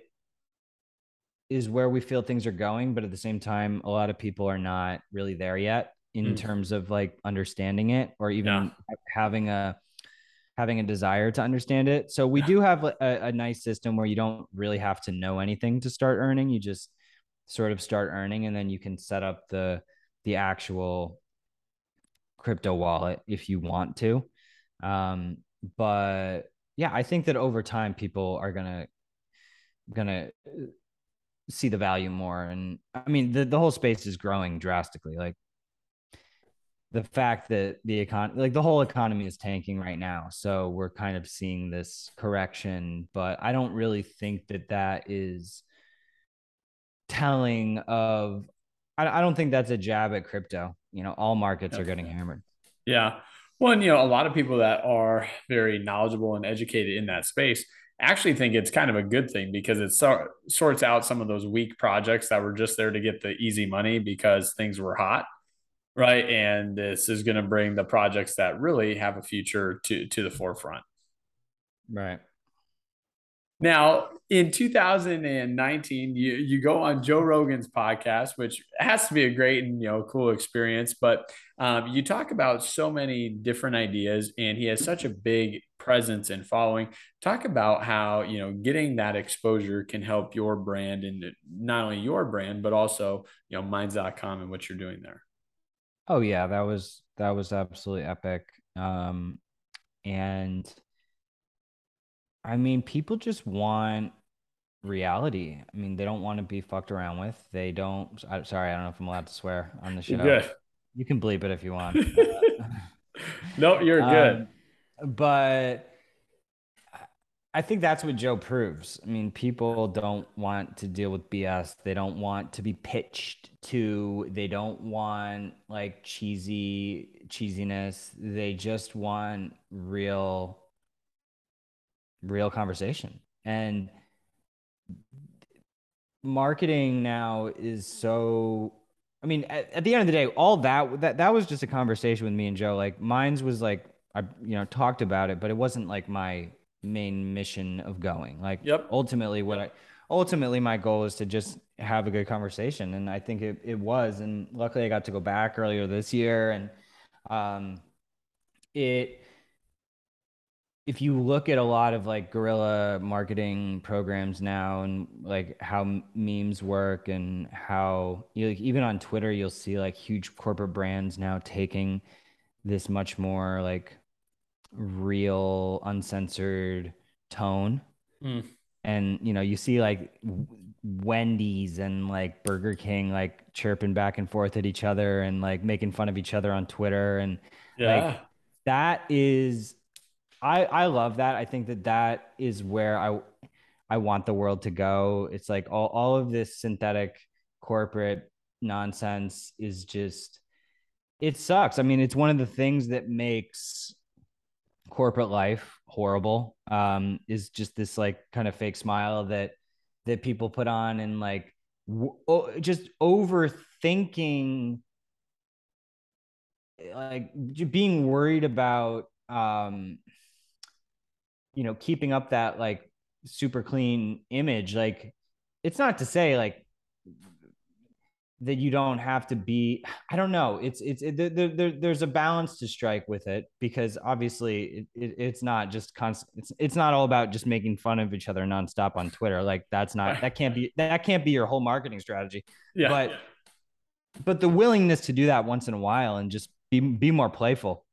[SPEAKER 2] is where we feel things are going but at the same time a lot of people are not really there yet in mm. terms of like understanding it or even yeah. having a having a desire to understand it so we yeah. do have a, a nice system where you don't really have to know anything to start earning you just sort of start earning and then you can set up the the actual crypto wallet if you want to. Um, but yeah, I think that over time people are gonna gonna uh, see the value more. And I mean, the the whole space is growing drastically. Like the fact that the econ like the whole economy is tanking right now so we're kind of seeing this correction but i don't really think that that is telling of I, I don't think that's a jab at crypto. You know, all markets are getting hammered.
[SPEAKER 1] Yeah. Well, and, you know, a lot of people that are very knowledgeable and educated in that space actually think it's kind of a good thing because it so, sorts out some of those weak projects that were just there to get the easy money because things were hot right? And this is going to bring the projects that really have a future to to the forefront.
[SPEAKER 2] Right
[SPEAKER 1] now, in 2019, you, you go on Joe Rogan's podcast, which has to be a great and you know cool experience. But um, you talk about so many different ideas, and he has such a big presence and following. Talk about how you know getting that exposure can help your brand and not only your brand, but also you know Minds.com and what you're doing there.
[SPEAKER 2] Oh yeah, that was that was absolutely epic. Um, and I mean, people just want reality. I mean, they don't want to be fucked around with. They don't. I, sorry, I don't know if I'm allowed to swear on the show.
[SPEAKER 1] Good.
[SPEAKER 2] You can bleep it if you want.
[SPEAKER 1] no, you're good.
[SPEAKER 2] Um, but I think that's what Joe proves. I mean, people don't want to deal with BS. They don't want to be pitched to. They don't want like cheesy cheesiness. They just want real real conversation. And marketing now is so I mean, at, at, the end of the day, all that that that was just a conversation with me and Joe. Like mine's was like I you know talked about it, but it wasn't like my main mission of going. Like
[SPEAKER 1] yep.
[SPEAKER 2] ultimately what I ultimately my goal is to just have a good conversation. And I think it, it was. And luckily I got to go back earlier this year and um it if you look at a lot of like guerrilla marketing programs now and like how memes work and how you like, even on Twitter you'll see like huge corporate brands now taking this much more like real uncensored tone. Mm. And you know, you see like Wendy's and like Burger King like chirping back and forth at each other and like making fun of each other on Twitter and yeah. like that is I I love that. I think that that is where I I want the world to go. It's like all all of this synthetic corporate nonsense is just it sucks. I mean, it's one of the things that makes corporate life horrible. Um, is just this like kind of fake smile that that people put on and like just overthinking like being worried about um you know, keeping up that like super clean image, like it's not to say like that you don't have to be i don't know. It's it's it, there, there, there's a balance to strike with it because obviously it, it, it's not just constant it's, it's not all about just making fun of each other nonstop on twitter. Like that's not that can't be that can't be your whole marketing strategy. Yeah. But but the willingness to do that once in a while and just be be more playful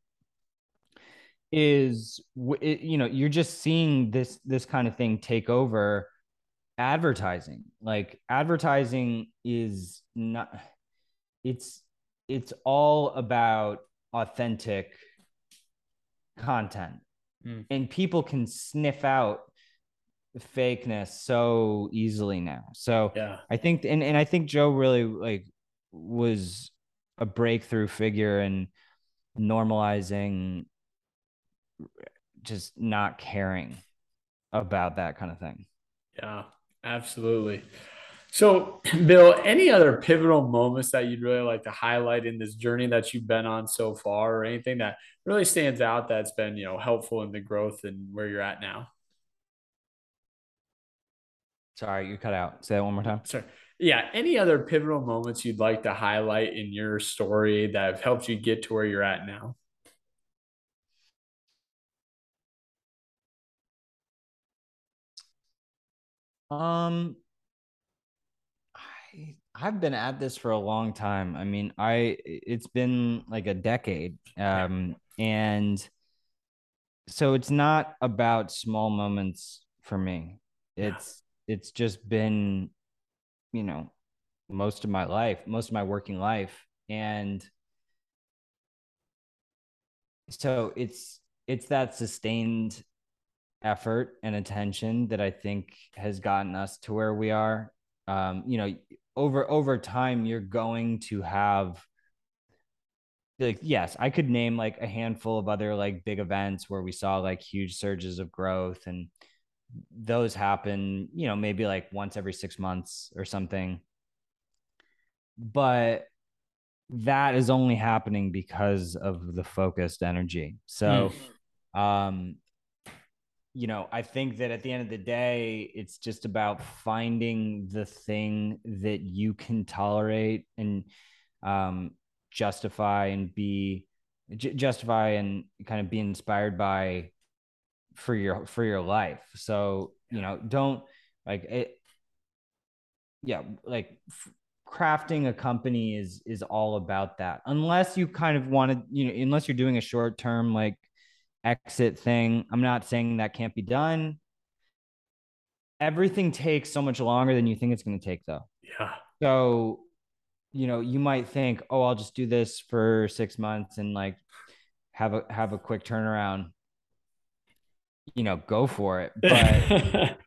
[SPEAKER 2] is you know you're just seeing this this kind of thing take over advertising. Like advertising is not it's it's all about authentic content. Mm. and people can sniff out fakeness so easily now. So yeah. I think and, and i think joe really like was a breakthrough figure in normalizing just not caring about that kind of thing
[SPEAKER 1] yeah Absolutely. So, Bill, any other pivotal moments that you'd really like to highlight in this journey that you've been on so far, or anything that really stands out that's been, you know, helpful in the growth and where you're at now?
[SPEAKER 2] Sorry, you cut out. Say that one more time.
[SPEAKER 1] Sorry. Yeah. Any other pivotal moments you'd like to highlight in your story that have helped you get to where you're at now?
[SPEAKER 2] Um, I I've been at this for a long time. I mean, I it's been like a decade. Um, and so it's not about small moments for me. It's yeah. it's just been, you know, most of my life, most of my working life. And so it's it's that sustained effort and attention that I think has gotten us to where we are. Um, you know, over over time, you're going to have like yes, I could name like a handful of other like big events where we saw like huge surges of growth and those happen, you know, maybe like once every 6 months or something. But that is only happening because of the focused energy. So mm. um you know, I think that at the end of the day, it's just about finding the thing that you can tolerate and um, justify and be j- justify and kind of be inspired by for your for your life. So you know, don't like it. Yeah, like f- crafting a company is is all about that. Unless you kind of want to, you know, unless you're doing a short term like exit thing. I'm not saying that can't be done. Everything takes so much longer than you think it's going to take, though.
[SPEAKER 1] Yeah.
[SPEAKER 2] So, you know, you might think, oh, I'll just do this for six months and like have a have a quick turnaround. You know, go for it.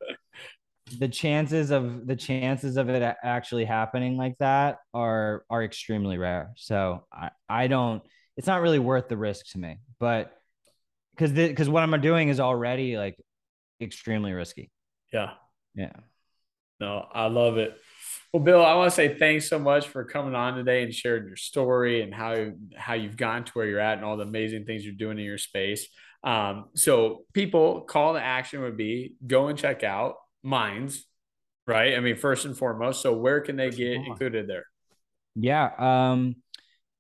[SPEAKER 2] But the chances of the chances of it actually happening like that are are extremely rare. So I I don't. It's not really worth the risk to me. But because because what I'm doing is already like extremely risky.
[SPEAKER 1] Yeah.
[SPEAKER 2] Yeah.
[SPEAKER 1] No, I love it. Well, Bill, I want to say thanks so much for coming on today and sharing your story and how how you've gotten to where you're at and all the amazing things you're doing in your space. Um, so, people, call to action would be go and check out Minds, right? I mean, first and foremost. So, where can they get included there?
[SPEAKER 2] Yeah. Um,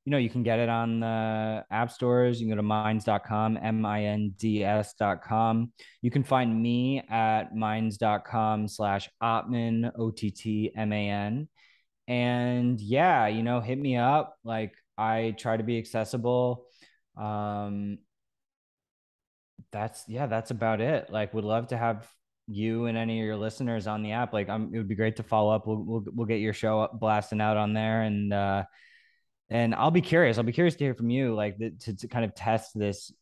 [SPEAKER 2] you know, you can get it on the app stores. You can go to minds.com, M I N D S.com. You can find me at minds.com slash Ottman, O T T M A N. And yeah, you know, hit me up. Like I try to be accessible. Um, that's yeah, that's about it. Like, would love to have you and any of your listeners on the app. Like, um, it would be great to follow up. We'll we'll, we'll get your show up, blasting out on there, and uh, and I'll be curious. I'll be curious to hear from you, like the, to, to kind of test this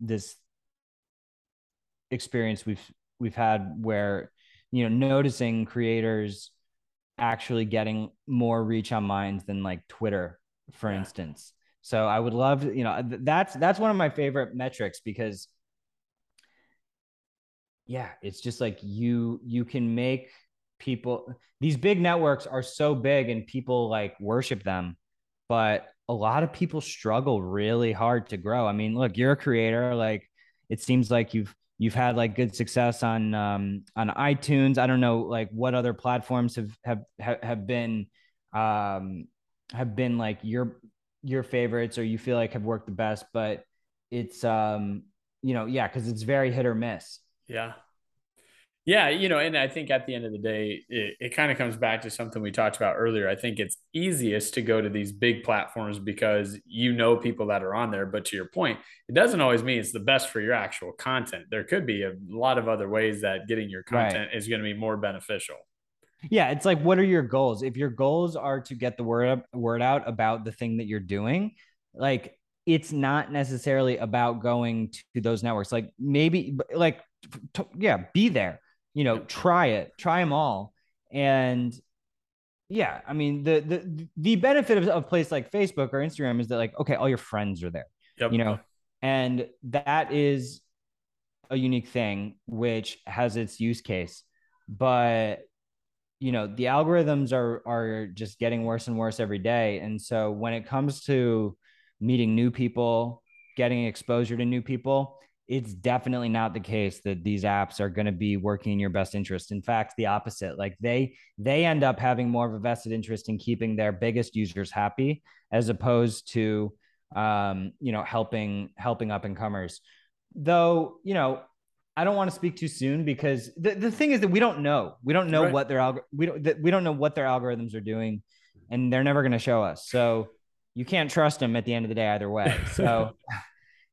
[SPEAKER 2] this experience we've we've had where you know noticing creators actually getting more reach on minds than like Twitter, for yeah. instance. So I would love, you know, that's that's one of my favorite metrics because yeah, it's just like you you can make people these big networks are so big and people like worship them but a lot of people struggle really hard to grow. I mean, look, you're a creator. Like it seems like you've you've had like good success on um, on iTunes. I don't know like what other platforms have have have been um, have been like your your favorites or you feel like have worked the best, but it's um you know yeah because it's very hit or miss.
[SPEAKER 1] Yeah, yeah, you know, and I think at the end of the day, it, it kind of comes back to something we talked about earlier. I think it's easiest to go to these big platforms because you know people that are on there. But to your point, it doesn't always mean it's the best for your actual content. There could be a lot of other ways that getting your content right. is going to be more beneficial.
[SPEAKER 2] Yeah, it's like what are your goals? If your goals are to get the word up, word out about the thing that you're doing, like it's not necessarily about going to those networks. Like maybe like yeah, be there you know, try it, try them all. And yeah, I mean, the the the benefit of, of a place like Facebook or Instagram is that like, okay, all your friends are there. Yep. You know, and that is a unique thing which has its use case. But you know, the algorithms are are just getting worse and worse every day. And so when it comes to meeting new people, getting exposure to new people, it's definitely not the case that these apps are going to be working in your best interest. In fact the opposite like they they end up having more of a vested interest in keeping their biggest users happy as opposed to um, you know helping helping up and comers. Though you know i don't want to speak too soon because the, the thing is that we don't know. We don't know right. what their alg- we don't we don't know what their algorithms are doing and they're never going to show us. So you can't trust them at the end of the day either way. So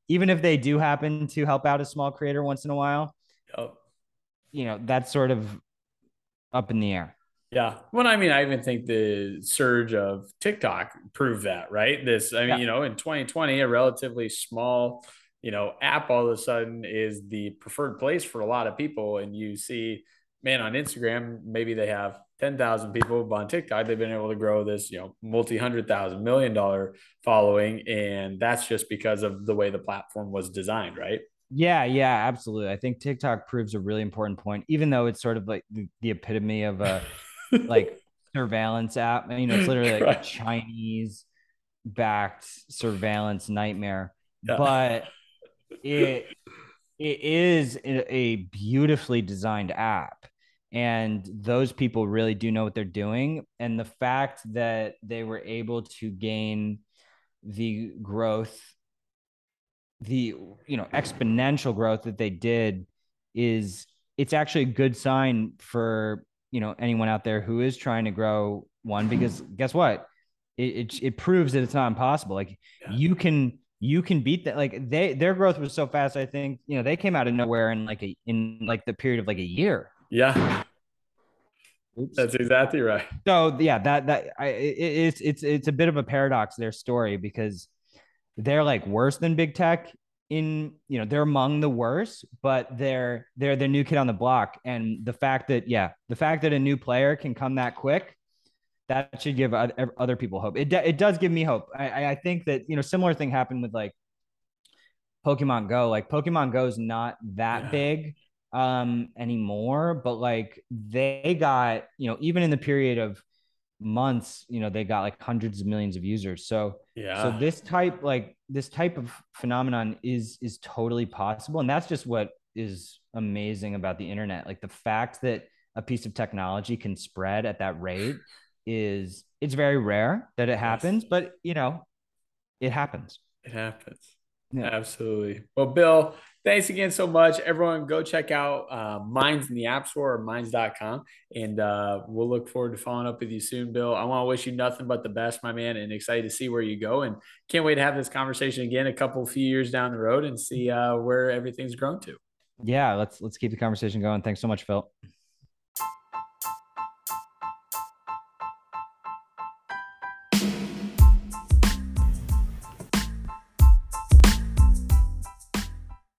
[SPEAKER 2] even if they do happen to help out a small creator once in a while, yep. you know, that's sort of up in the air.
[SPEAKER 1] Yeah. Well, I mean, I even think the surge of TikTok proved that, right? This, I mean, yeah. you know, in 2020, a relatively small, you know, app all of a sudden is the preferred place for a lot of people. And you see, man, on Instagram, maybe they have 10,000 people, but on TikTok, they've been able to grow this, you know, multi hundred thousand million dollar following. And that's just because of the way the platform was designed, right?
[SPEAKER 2] Yeah, yeah, absolutely. I think TikTok proves a really important point, even though it's sort of like the, the epitome of a like surveillance app. You know, it's literally like a Chinese backed surveillance nightmare. Yeah. But it it is a beautifully designed app and those people really do know what they're doing. And the fact that they were able to gain the growth the you know exponential growth that they did is it's actually a good sign for you know anyone out there who is trying to grow one because guess what? It it, it proves that it's not impossible. Like yeah. you can you can beat that. Like they their growth was so fast i think you know they came out of nowhere in like a in like the period of like a year
[SPEAKER 1] yeah. Oops. That's exactly right.
[SPEAKER 2] So yeah, that that I it, it's it's it's a bit of a paradox their story because they're like worse than big tech in you know they're among the worst, but they're they're the new kid on the block, and the fact that yeah, the fact that a new player can come that quick, that should give other people hope. It it does give me hope. I I think that you know similar thing happened with like Pokemon Go. Like Pokemon Go is not that yeah. big um anymore but like they got you know even in the period of months you know they got like hundreds of millions of users. So yeah. so this type like this type of phenomenon is is totally possible. And that's just what is amazing about the internet. Like the fact that a piece of technology can spread at that rate is it's very rare that it happens but you know it happens.
[SPEAKER 1] It happens yeah. absolutely well bill thanks again so much. Everyone, go check out uh, Minds in the App Store or minds.com. And uh, we'll look forward to following up with you soon, Bill. I want to wish you nothing but the best, my man, and excited to see where you go. And can't wait to have this conversation again a couple few years down the road and see uh, where everything's grown to.
[SPEAKER 2] Yeah, let's let's keep the conversation going. Thanks so much, Phil.